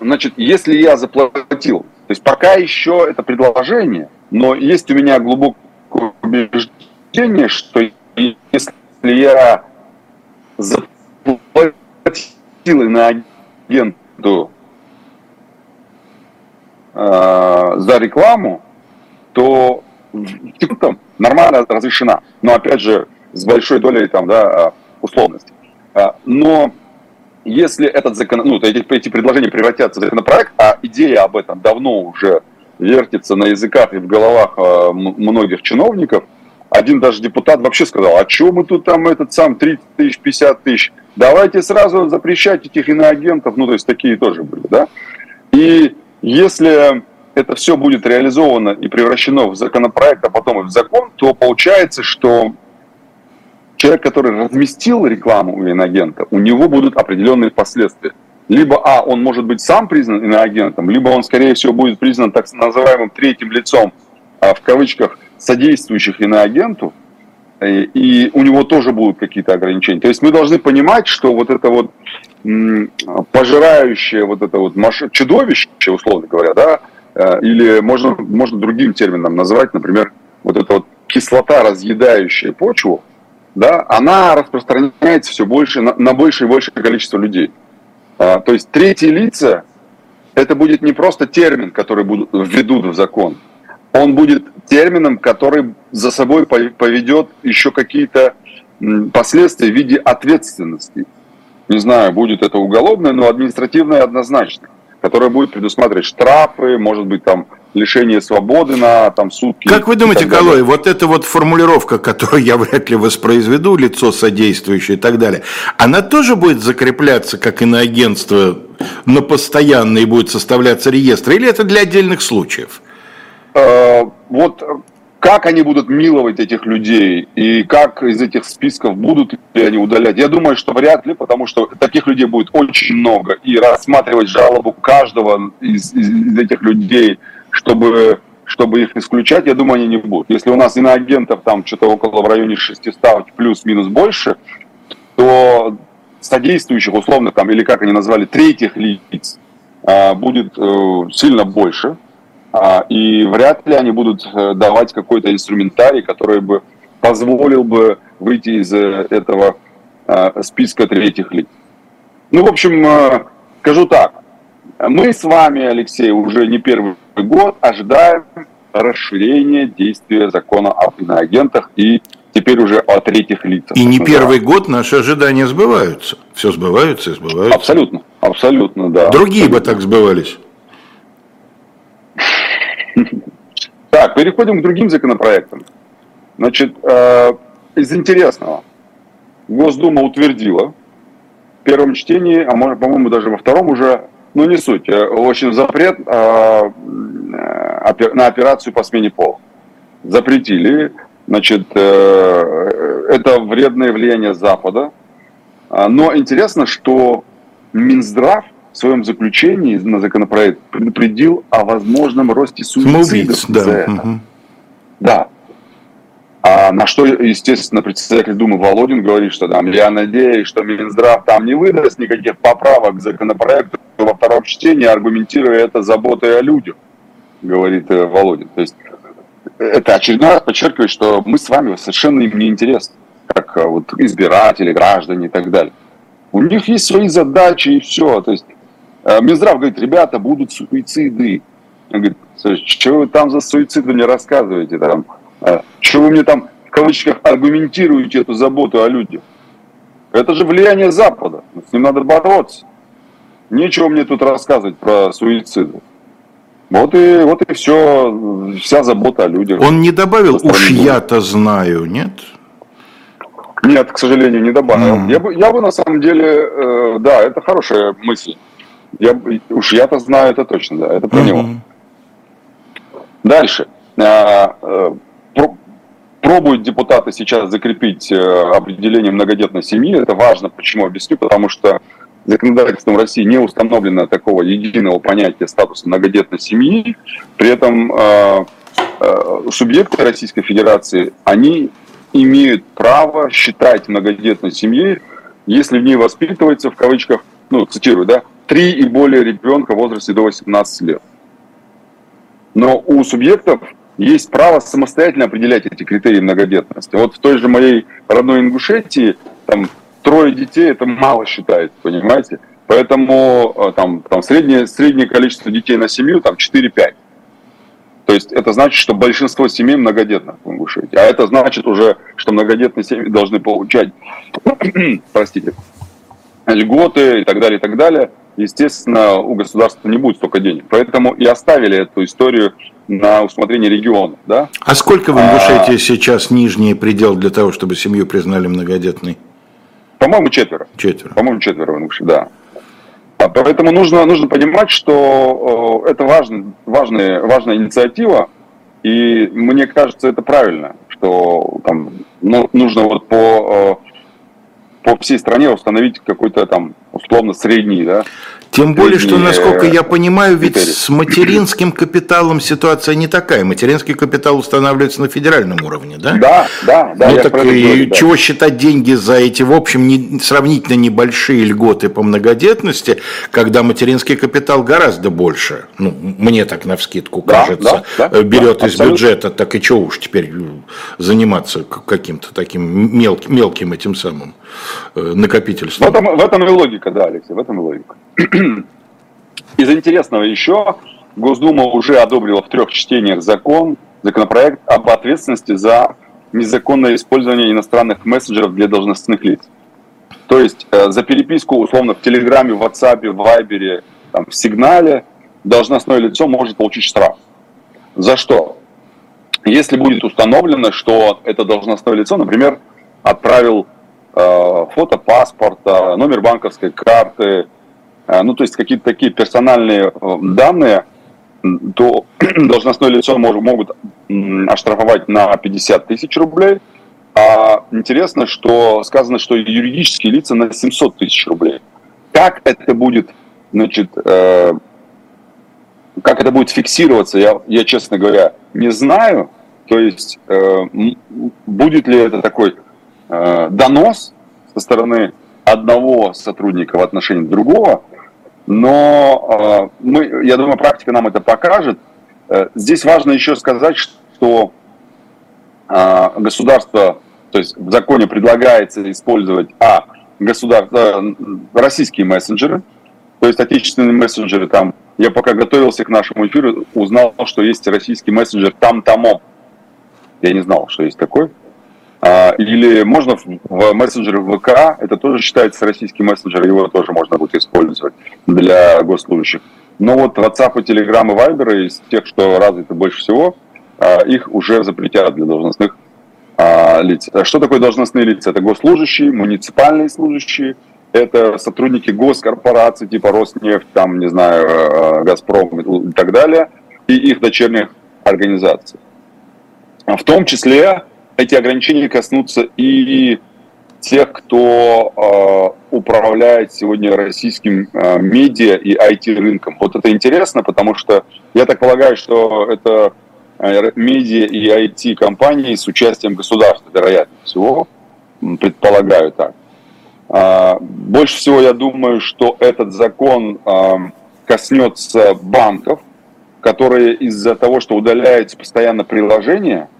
значит, если я заплатил, то есть пока еще это предложение, но есть у меня глубокое убеждение, что если я заплатил на агенту э, за рекламу, то там нормально разрешена. Но опять же, с большой долей там, да, условности. А, Но если этот закон, ну, эти, эти предложения превратятся в законопроект, а идея об этом давно уже вертится на языках и в головах м- многих чиновников, один даже депутат вообще сказал, а что мы тут там этот сам 30 тысяч, 50 тысяч, давайте сразу запрещать этих иноагентов, ну, то есть такие тоже были, да. И если это все будет реализовано и превращено в законопроект, а потом и в закон, то получается, что человек, который разместил рекламу у иноагента, у него будут определенные последствия. Либо, а, он может быть сам признан иноагентом, либо он, скорее всего, будет признан так называемым третьим лицом, а, в кавычках, содействующих иноагенту, и, и у него тоже будут какие-то ограничения. То есть мы должны понимать, что вот это вот пожирающее вот это вот чудовище, условно говоря, да, э, или можно, можно другим термином назвать, например, вот эта вот кислота, разъедающая почву, да, она распространяется все больше, на, на больше и большее количество людей. А, то есть третьи лица, это будет не просто термин, который будут, введут в закон, он будет термином, который за собой пов- поведет еще какие-то последствия в виде ответственности. Не знаю, будет это уголовное, но административное однозначно, которое будет предусматривать штрафы, может быть, там лишение свободы на там, сутки. Как вы и думаете. Калой, вот эта вот формулировка, которую я вряд ли воспроизведу, лицо содействующее и так далее, она тоже будет закрепляться как иноагентство на постоянно и будет составляться реестр, или это для отдельных случаев? Э, вот как они будут миловать этих людей и как из этих списков будут ли они удалять, я думаю, что вряд ли, потому что таких людей будет очень много, и рассматривать жалобу каждого из, из- из этих людей, чтобы, чтобы их исключать, я думаю, они не будут. Если у нас иноагентов там что-то около в районе 600 плюс-минус больше, то содействующих условно там, или как они назвали, третьих лиц а, будет э, сильно больше. А, И вряд ли они будут э, давать какой-то инструментарий, который бы позволил бы выйти из э, этого э, списка третьих лиц. Ну, в общем, э, скажу так. Мы с вами, Алексей, уже не первый год ожидаем расширения действия закона об иноагентах и теперь уже о третьих лицах. И не Да. первый год наши ожидания сбываются. Все сбываются и сбываются. Абсолютно, абсолютно, да. Другие бы так сбывались. Так, переходим к другим законопроектам. Значит, э, из интересного. Госдума утвердила в первом чтении, а по-моему, даже во втором уже, ну не суть, э, общем, запрет э, на операцию по смене пола. Запретили. Значит, это вредное влияние Запада. А, Но интересно, что Минздрав в своем заключении на законопроект предупредил о возможном росте суицидов Самоубийц, да. этого. мгм. Да. А на что, естественно, председатель Думы Володин говорит, что там, я надеюсь, что Минздрав там не выдаст никаких поправок к законопроекту во втором чтении, аргументируя это заботой о людях, говорит э, Володин. То есть это очередной раз подчеркивает, что мы с вами совершенно им не интересны, как э, вот избиратели, граждане и так далее. У них есть свои задачи и все. То есть э, Минздрав говорит, ребята, будут суициды. Он говорит, что вы там за суициды мне рассказываете там? Что вы мне там, в кавычках, аргументируете эту заботу о людях? Это же влияние Запада. С ним надо бороться. Нечего мне тут рассказывать про суициды. Вот и, вот и все, вся забота о людях. Он не добавил, уж я-то знаю, нет? Нет, к сожалению, не добавил. Мгм. Я, бы, я бы на самом деле, э, да, это хорошая мысль. Я, уж я-то знаю это точно, да, это про него. Дальше. А, э, про- Пробуют депутаты сейчас закрепить э, определение многодетной семьи. Это важно. Почему объясню? Потому что законодательством России не установлено такого единого понятия статуса многодетной семьи. При этом э, субъекты Российской Федерации, они имеют право считать многодетной семьей, если в ней воспитывается, в кавычках, ну, цитирую, да, три и более ребенка в возрасте до 18 лет. Но у субъектов есть право самостоятельно определять эти критерии многодетности. Вот в той же моей родной Ингушетии там трое детей это мало считается, понимаете? Поэтому э, там, там среднее, среднее количество детей на семью там 4-5. То есть это значит, что большинство семей многодетных в Ингушетии. А это значит уже, что многодетные семьи должны получать, простите, льготы и так далее, и так далее. Естественно, у государства не будет столько денег. Поэтому и оставили эту историю на усмотрение региона. Да? А сколько в Ингушетии а... сейчас нижний предел для того, чтобы семью признали многодетной? По-моему, четверо. Четверо. По-моему, четверо в Ингушетии, да. А поэтому нужно, нужно понимать, что это важный, важная, важная инициатива, и мне кажется, это правильно, что там ну, нужно вот по, по всей стране установить какой-то там условно средний, да, тем более, что, насколько я понимаю, ведь с материнским капиталом ситуация не такая. Материнский капитал устанавливается на федеральном уровне, да? Да, да, да. Ну так и говорю, да. чего считать деньги за эти, в общем, не, сравнительно небольшие льготы по многодетности, когда материнский капитал гораздо больше, ну, мне так на вскидку кажется, да, да, берет да, из абсолютно. бюджета, так и чего уж теперь заниматься каким-то таким мелким, мелким этим самым э, накопительством. В этом, в этом и логика, да, Алексей, в этом и логика. Из интересного еще, Госдума уже одобрила в трех чтениях закон, законопроект об ответственности за незаконное использование иностранных мессенджеров для должностных лиц. То есть э, за переписку, условно, в Телеграме, в WhatsApp, в Вайбере, там, в Сигнале должностное лицо может получить штраф. За что? Если будет установлено, что это должностное лицо, например, отправил э, фото паспорта, номер банковской карты, ну, то есть какие-то такие персональные э, данные, то должностное лицо может, могут оштрафовать на 50 тысяч рублей. А интересно, что сказано, что юридические лица на 700 тысяч рублей. Как это будет, значит, э, как это будет фиксироваться, я, я, честно говоря, не знаю. То есть э, будет ли это такой донос со стороны одного сотрудника в отношении другого, но э, мы, я думаю, практика нам это покажет. Э, здесь важно еще сказать, что э, государство, то есть в законе предлагается использовать, а, государство, российские мессенджеры, то есть отечественные мессенджеры там. Я пока готовился к нашему эфиру, узнал, что есть российский мессенджер там-тамом. Я не знал, что есть такой. А, или можно в мессенджере ВК, это тоже считается российский мессенджер, его тоже можно будет использовать для госслужащих. Но вот WhatsApp и Telegram и Viber из тех, что развиты больше всего, а, их уже запретят для должностных а, лиц. Что такое должностные лица? Это госслужащие, муниципальные служащие, это сотрудники госкорпораций типа Роснефть, там, не знаю, Газпром и так далее, и их дочерних организаций. В том числе эти ограничения коснутся и тех, кто э, управляет сегодня российским э, медиа и IT-рынком. Вот это интересно, потому что я так полагаю, что это э, медиа и IT-компании с участием государства, вероятно всего, предполагаю так. Э, больше всего я думаю, что этот закон э, коснется банков, которые из-за того, что удаляются постоянно приложения –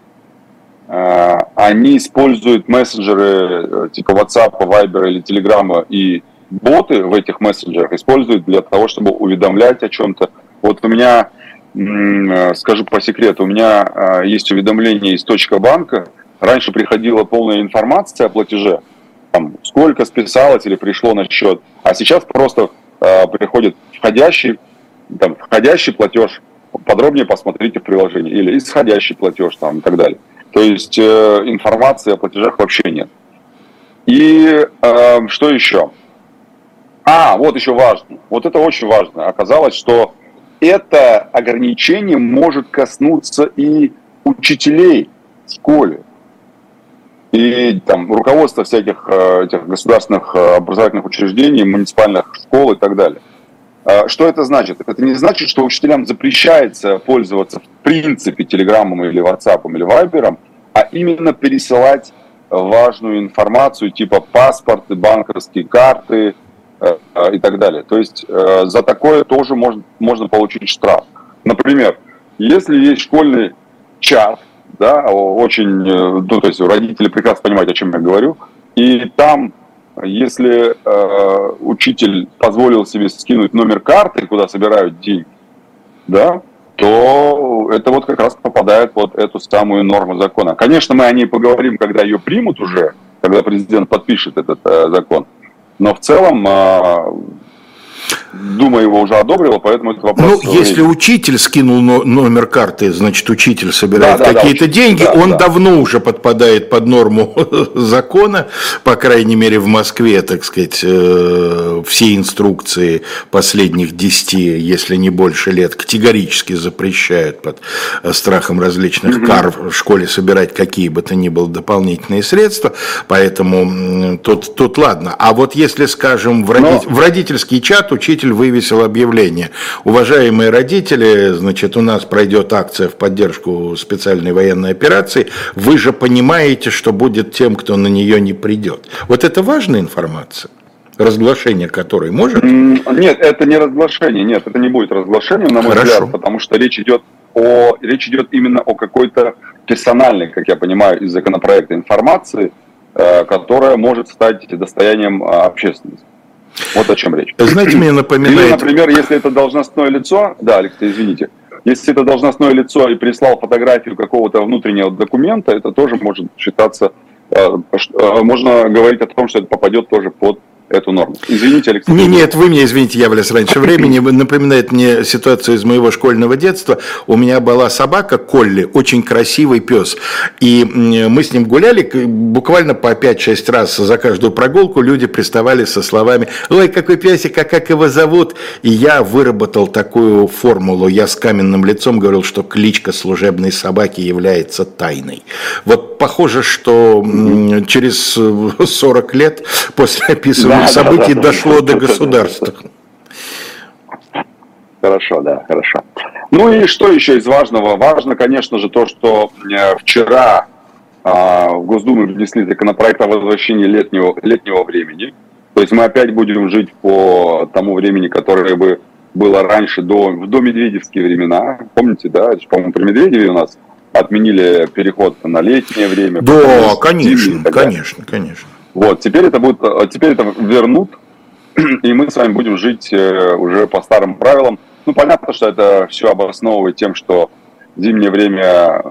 они используют мессенджеры э, типа WhatsApp, Viber или Telegram и боты в этих мессенджерах используют для того, чтобы уведомлять о чем-то. Вот у меня, э, скажу по секрету, у меня есть уведомление из точка банка. Раньше приходила полная информация о платеже, там, сколько списалось или пришло на счет, а сейчас просто приходит входящий, там, входящий платеж, подробнее посмотрите в приложении, или исходящий платеж там, и так далее. То есть э, информации о платежах вообще нет. И э, что еще? А, вот еще важно. Вот это очень важно. Оказалось, что это ограничение может коснуться и учителей в школе. И там руководство всяких э, этих государственных э, образовательных учреждений, муниципальных школ и так далее. Э, что это значит? Это не значит, что учителям запрещается пользоваться в принципе телеграммом или ватсапом или вайбером, а именно пересылать важную информацию типа паспорты, банковские карты э, и так далее. То есть за такое тоже можно, можно получить штраф. Например, если есть школьный чат, да, очень, ну, то есть родители прекрасно понимают, о чем я говорю, и там если э, учитель позволил себе скинуть номер карты, куда собирают деньги, да, то это вот как раз попадает под эту самую норму закона. Конечно, мы о ней поговорим, когда ее примут уже, когда президент подпишет этот э, закон. Но в целом э, Дума его уже одобрила, поэтому это вопрос... Ну, если учитель скинул номер карты, значит, учитель собирает да, какие-то да, деньги, да, он да. давно уже подпадает под норму закона, по крайней мере, в Москве, так сказать, э, все инструкции последних 10, если не больше лет, категорически запрещают под страхом различных кар в школе собирать какие бы то ни было дополнительные средства, поэтому тут, тут ладно. А вот если, скажем, в, роди... Но... в родительский чат учитель вывесил объявление. Уважаемые родители, значит, у нас пройдет акция в поддержку специальной военной операции. Вы же понимаете, что будет тем, кто на нее не придет. Вот это важная информация разглашение которой может? Нет, это не разглашение, нет, это не будет разглашением, на мой Хорошо. взгляд, потому что речь идет о, речь идет именно о какой-то персональной, как я понимаю, из законопроекта информации, э, которая может стать достоянием а, общественности. Вот о чем речь. Знаете, мне напоминает... Или, например, если это должностное лицо... Да, Алексей, извините. Если это должностное лицо и прислал фотографию какого-то внутреннего документа, это тоже может считаться... Э, э, можно говорить о том, что это попадет тоже под эту норму. Извините, Алексей. Не, нет, вы мне извините, я влез раньше времени. Напоминает мне ситуацию из моего школьного детства. У меня была собака Колли, очень красивый пес. И мы с ним гуляли буквально по 5-6 раз за каждую прогулку. Люди приставали со словами «Ой, какой песик, а как его зовут?» И я выработал такую формулу. Я с каменным лицом говорил, что кличка служебной собаки является тайной. Вот похоже, что через 40 лет после описывания событий дошло до государства. Хорошо, да, хорошо. Ну и что еще из важного? Важно, конечно же, то, что э, вчера а, в Госдуму внесли законопроект о возвращении летнего, летнего времени. То есть мы опять будем жить по тому времени, которое бы было раньше, до, до Медведевские времена. Помните, да? По-моему, при Медведеве у нас отменили переход на летнее время. Да, конечно, конечно, конечно. Вот, теперь это будет, э, теперь это вернут, и мы с вами будем жить э, уже по старым правилам. Ну, понятно, что это все обосновывает тем, что зимнее время э,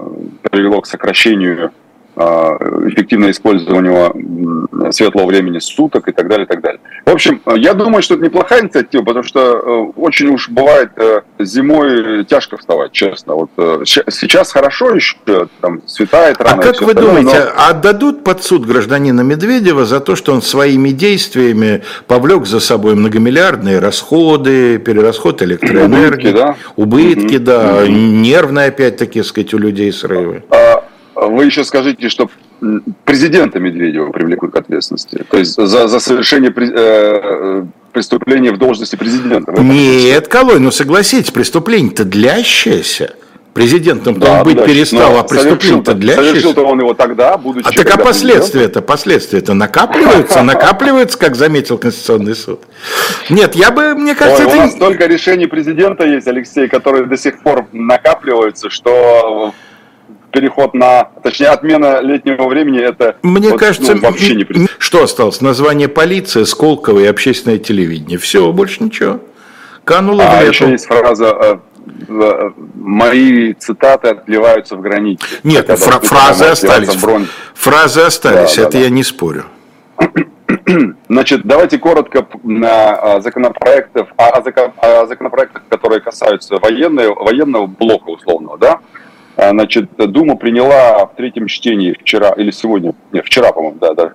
привело к сокращению эффективное использование светлого времени суток и так далее, и так далее. В общем, я думаю, что это неплохая инициатива, потому что э, очень уж бывает э, зимой тяжко вставать, честно. Вот э, сейчас хорошо еще, там светает а рано. А как вы думаете, но... отдадут под суд гражданина Медведева за то, что он своими действиями повлек за собой многомиллиардные расходы, перерасход электроэнергии, убытки, да, убытки, угу. да угу. нервные опять-таки, сказать, у людей срывы? А, вы еще скажите, что президента Медведева привлекут к ответственности. То есть за, за совершение при, э, преступления в должности президента. Нет, Колой, ну согласитесь, преступление-то длящееся. Президентом да, он быть да, перестал, а преступление-то длящееся. Совершил-то он его тогда, будучи... А так а последствия-то, последствия-то накапливаются, накапливаются, как заметил Конституционный суд. Нет, я бы, мне кажется, Ой, это... У нас столько решений президента есть, Алексей, которые до сих пор накапливаются, что переход на, точнее, отмена летнего времени, это Мне вот, кажется, ну, вообще не пред... Что осталось? Название полиция, Сколково и общественное телевидение. Все, больше ничего. Кануло а в лету. еще есть фраза э, мои цитаты отливаются в граните. Нет, фра- фразы остались. Бронь. Фразы остались, да, это да, я да. не спорю. Значит, давайте коротко на а, законопроектов, о, о законопроектах, которые касаются военного, военного блока условного, да? А, значит, Дума приняла в третьем чтении вчера или сегодня, нет, вчера, по-моему, да, да,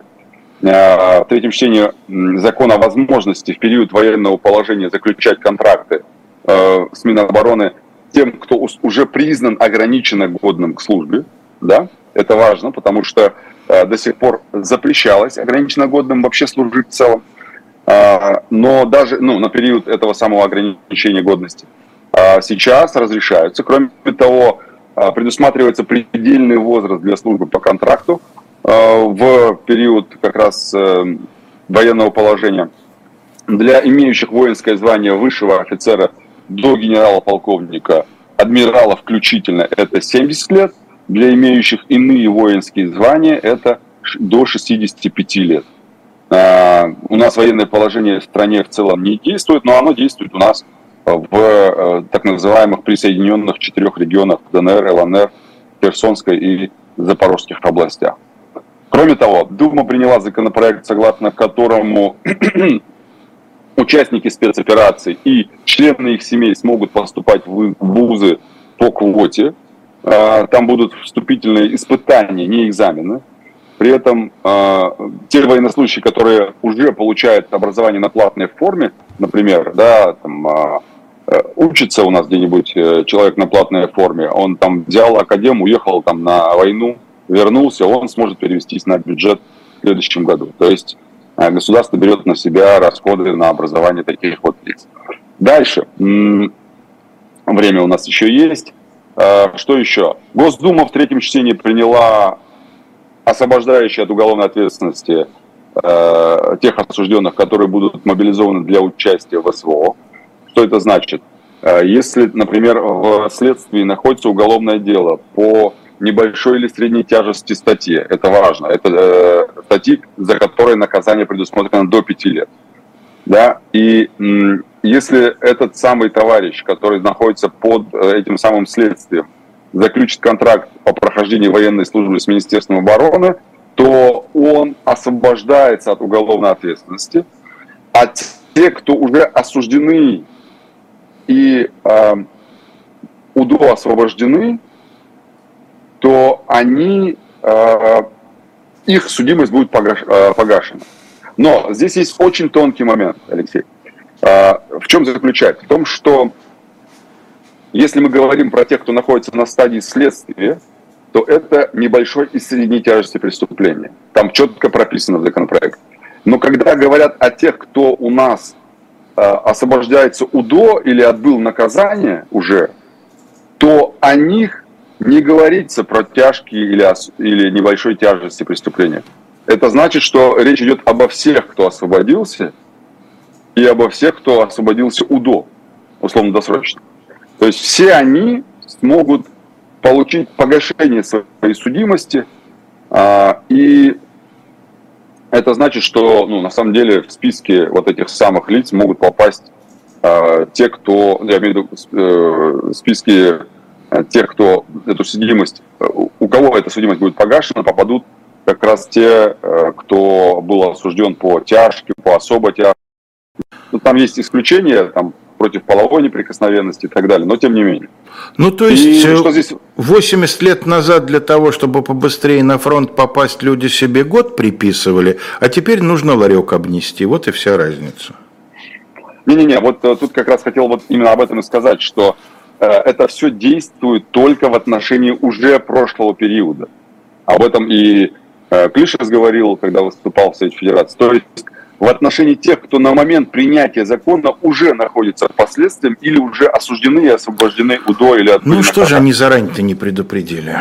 а, в третьем чтении закон о возможности в период военного положения заключать контракты э, с Минобороны тем, кто уже признан ограниченно годным к службе, да, это важно, потому что до сих пор запрещалось ограниченно годным вообще служить в целом. но даже ну, на период этого самого ограничения годности. Сейчас разрешаются. Кроме того, предусматривается предельный возраст для службы по контракту в период как раз э, военного положения. Для имеющих воинское звание высшего офицера до генерала-полковника, адмирала включительно, это 70 лет. Для имеющих иные воинские звания это до 65 лет. А, у нас военное положение в стране в целом не действует, но оно действует у нас в э, так называемых присоединенных четырех регионах ДНР, ЛНР, Херсонской и Запорожских областях. Кроме того, Дума приняла законопроект, согласно которому участники спецопераций и члены их семей смогут поступать в вузы по квоте. А, там будут вступительные испытания, не экзамены. При этом а, те военнослужащие, которые уже получают образование на платной форме, например, да, там, а, учится у нас где-нибудь э, человек на платной форме, он там взял академ, уехал там на войну, вернулся, он сможет перевестись на бюджет в следующем году. То есть э, государство берет на себя расходы на образование таких вот лиц. Дальше. Время у нас еще есть. Э, что еще? Госдума в третьем чтении приняла освобождающие от уголовной ответственности э, тех осужденных, которые будут мобилизованы для участия в СВО. Что это значит? Если, например, в следствии находится уголовное дело по небольшой или средней тяжести статьи. Это важно. Это э, статьи, за которые наказание предусмотрено до 5 лет. Да? И м, если этот самый товарищ, который находится под э, этим самым следствием, заключит контракт по прохождению военной службы с Министерством обороны, то он освобождается от уголовной ответственности. А те, кто уже осуждены и э, УДО освобождены, то они, э, их судимость будет э, погашена. Но здесь есть очень тонкий момент, Алексей. Э, в чем заключается? В том, что если мы говорим про тех, кто находится на стадии следствия, то это небольшой и средней тяжести преступления. Там четко прописано в законопроекте. Но когда говорят о тех, кто у нас освобождается УДО или отбыл наказание уже, то о них не говорится про тяжкие или, или небольшой тяжести преступления. Это значит, что речь идет обо всех, кто освободился, и обо всех, кто освободился УДО, условно-досрочно. То есть все они смогут получить погашение своей судимости, а, и это значит, что ну, на самом деле в списке вот этих самых лиц могут попасть а, те, кто, я имею в виду э, списки Э, тех, кто эту судимость, э, у кого эта судимость будет погашена, попадут как раз те, э, кто был осужден по тяжким, по особо тяжким. Ну, там есть исключения, там против половой неприкосновенности и так далее, но тем не менее. Ну, то есть, и, что здесь... 80 лет назад для того, чтобы побыстрее на фронт попасть, люди себе год приписывали, а теперь нужно ларек обнести. Вот и вся разница. Не-не-не, вот тут как раз хотел вот именно об этом и сказать, что Э, это все действует только в отношении уже прошлого периода. Об этом и э, Клишес говорил, когда выступал в Совете Федерации. То есть в отношении тех, кто на момент принятия закона уже находится под следствием или уже осуждены и освобождены УДО или от Ну что же они заранее-то не предупредили?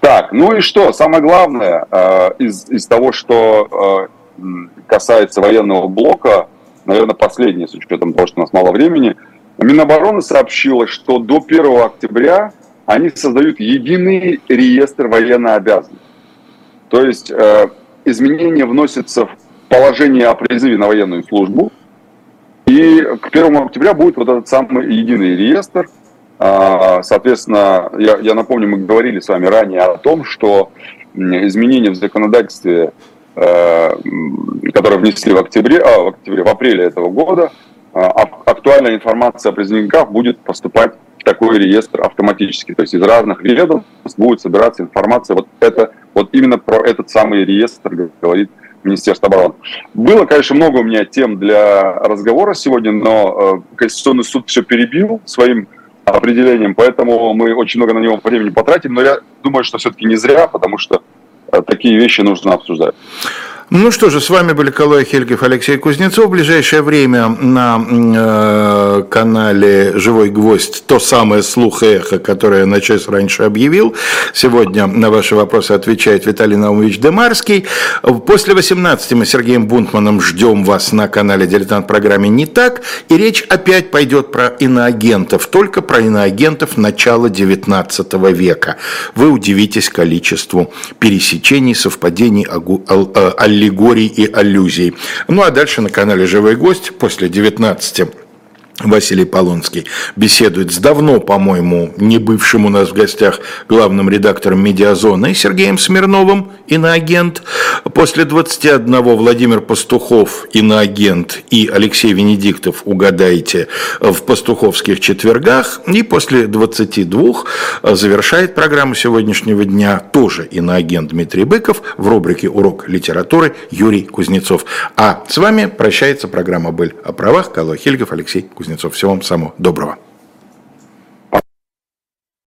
Так, ну и что? Самое главное э, из, из того, что касается военного блока, наверное, последнее, с учетом того, что у нас мало времени – Минобороны сообщила, что до 1 октября они создают единый реестр военнообязанных. То есть э, изменения вносятся в положение о призыве на военную службу. И к 1 октября будет вот этот самый единый реестр. Э, соответственно, я, я напомню, мы говорили с вами ранее о том, что изменения в законодательстве, э, которые внесли в октябре, а, в октябре, в апреле этого года, а, актуальная информация о призывниках будет поступать такой реестр автоматически. То есть из разных ведомств будет собираться информация. Вот это вот именно про этот самый реестр говорит Министерство обороны. Было, конечно, много у меня тем для разговора сегодня, но э, Конституционный суд все перебил своим определением, поэтому мы очень много на него времени потратим, но я думаю, что все-таки не зря, потому что э, такие вещи нужно обсуждать. Ну что же, с вами были Калой Хельгев, Алексей Кузнецов. В ближайшее время на э, канале «Живой гвоздь» то самое «Слух и эхо», которое я на час раньше объявил. Сегодня на ваши вопросы отвечает Виталий Наумович Демарский. После 18 мы с Сергеем Бунтманом ждем вас на канале «Дилетант» программе «Не так». И речь опять пойдет про иноагентов, только про иноагентов начала 19 века. Вы удивитесь количеству пересечений, совпадений, аллегорий аллегорий и аллюзий. Ну а дальше на канале «Живой гость» после 19 Василий Полонский беседует с давно, по-моему, не бывшим у нас в гостях главным редактором «Медиазона» и Сергеем Смирновым, иноагент. После 21 Владимир Пастухов, иноагент, и Алексей Венедиктов, угадайте, в пастуховских четвергах. И после 22 завершает программу сегодняшнего дня тоже иноагент Дмитрий Быков в рубрике «Урок литературы» Юрий Кузнецов. А с вами прощается программа «Быль о правах» Калла Хильгов, Алексей Кузнецов. Всего вам самого доброго.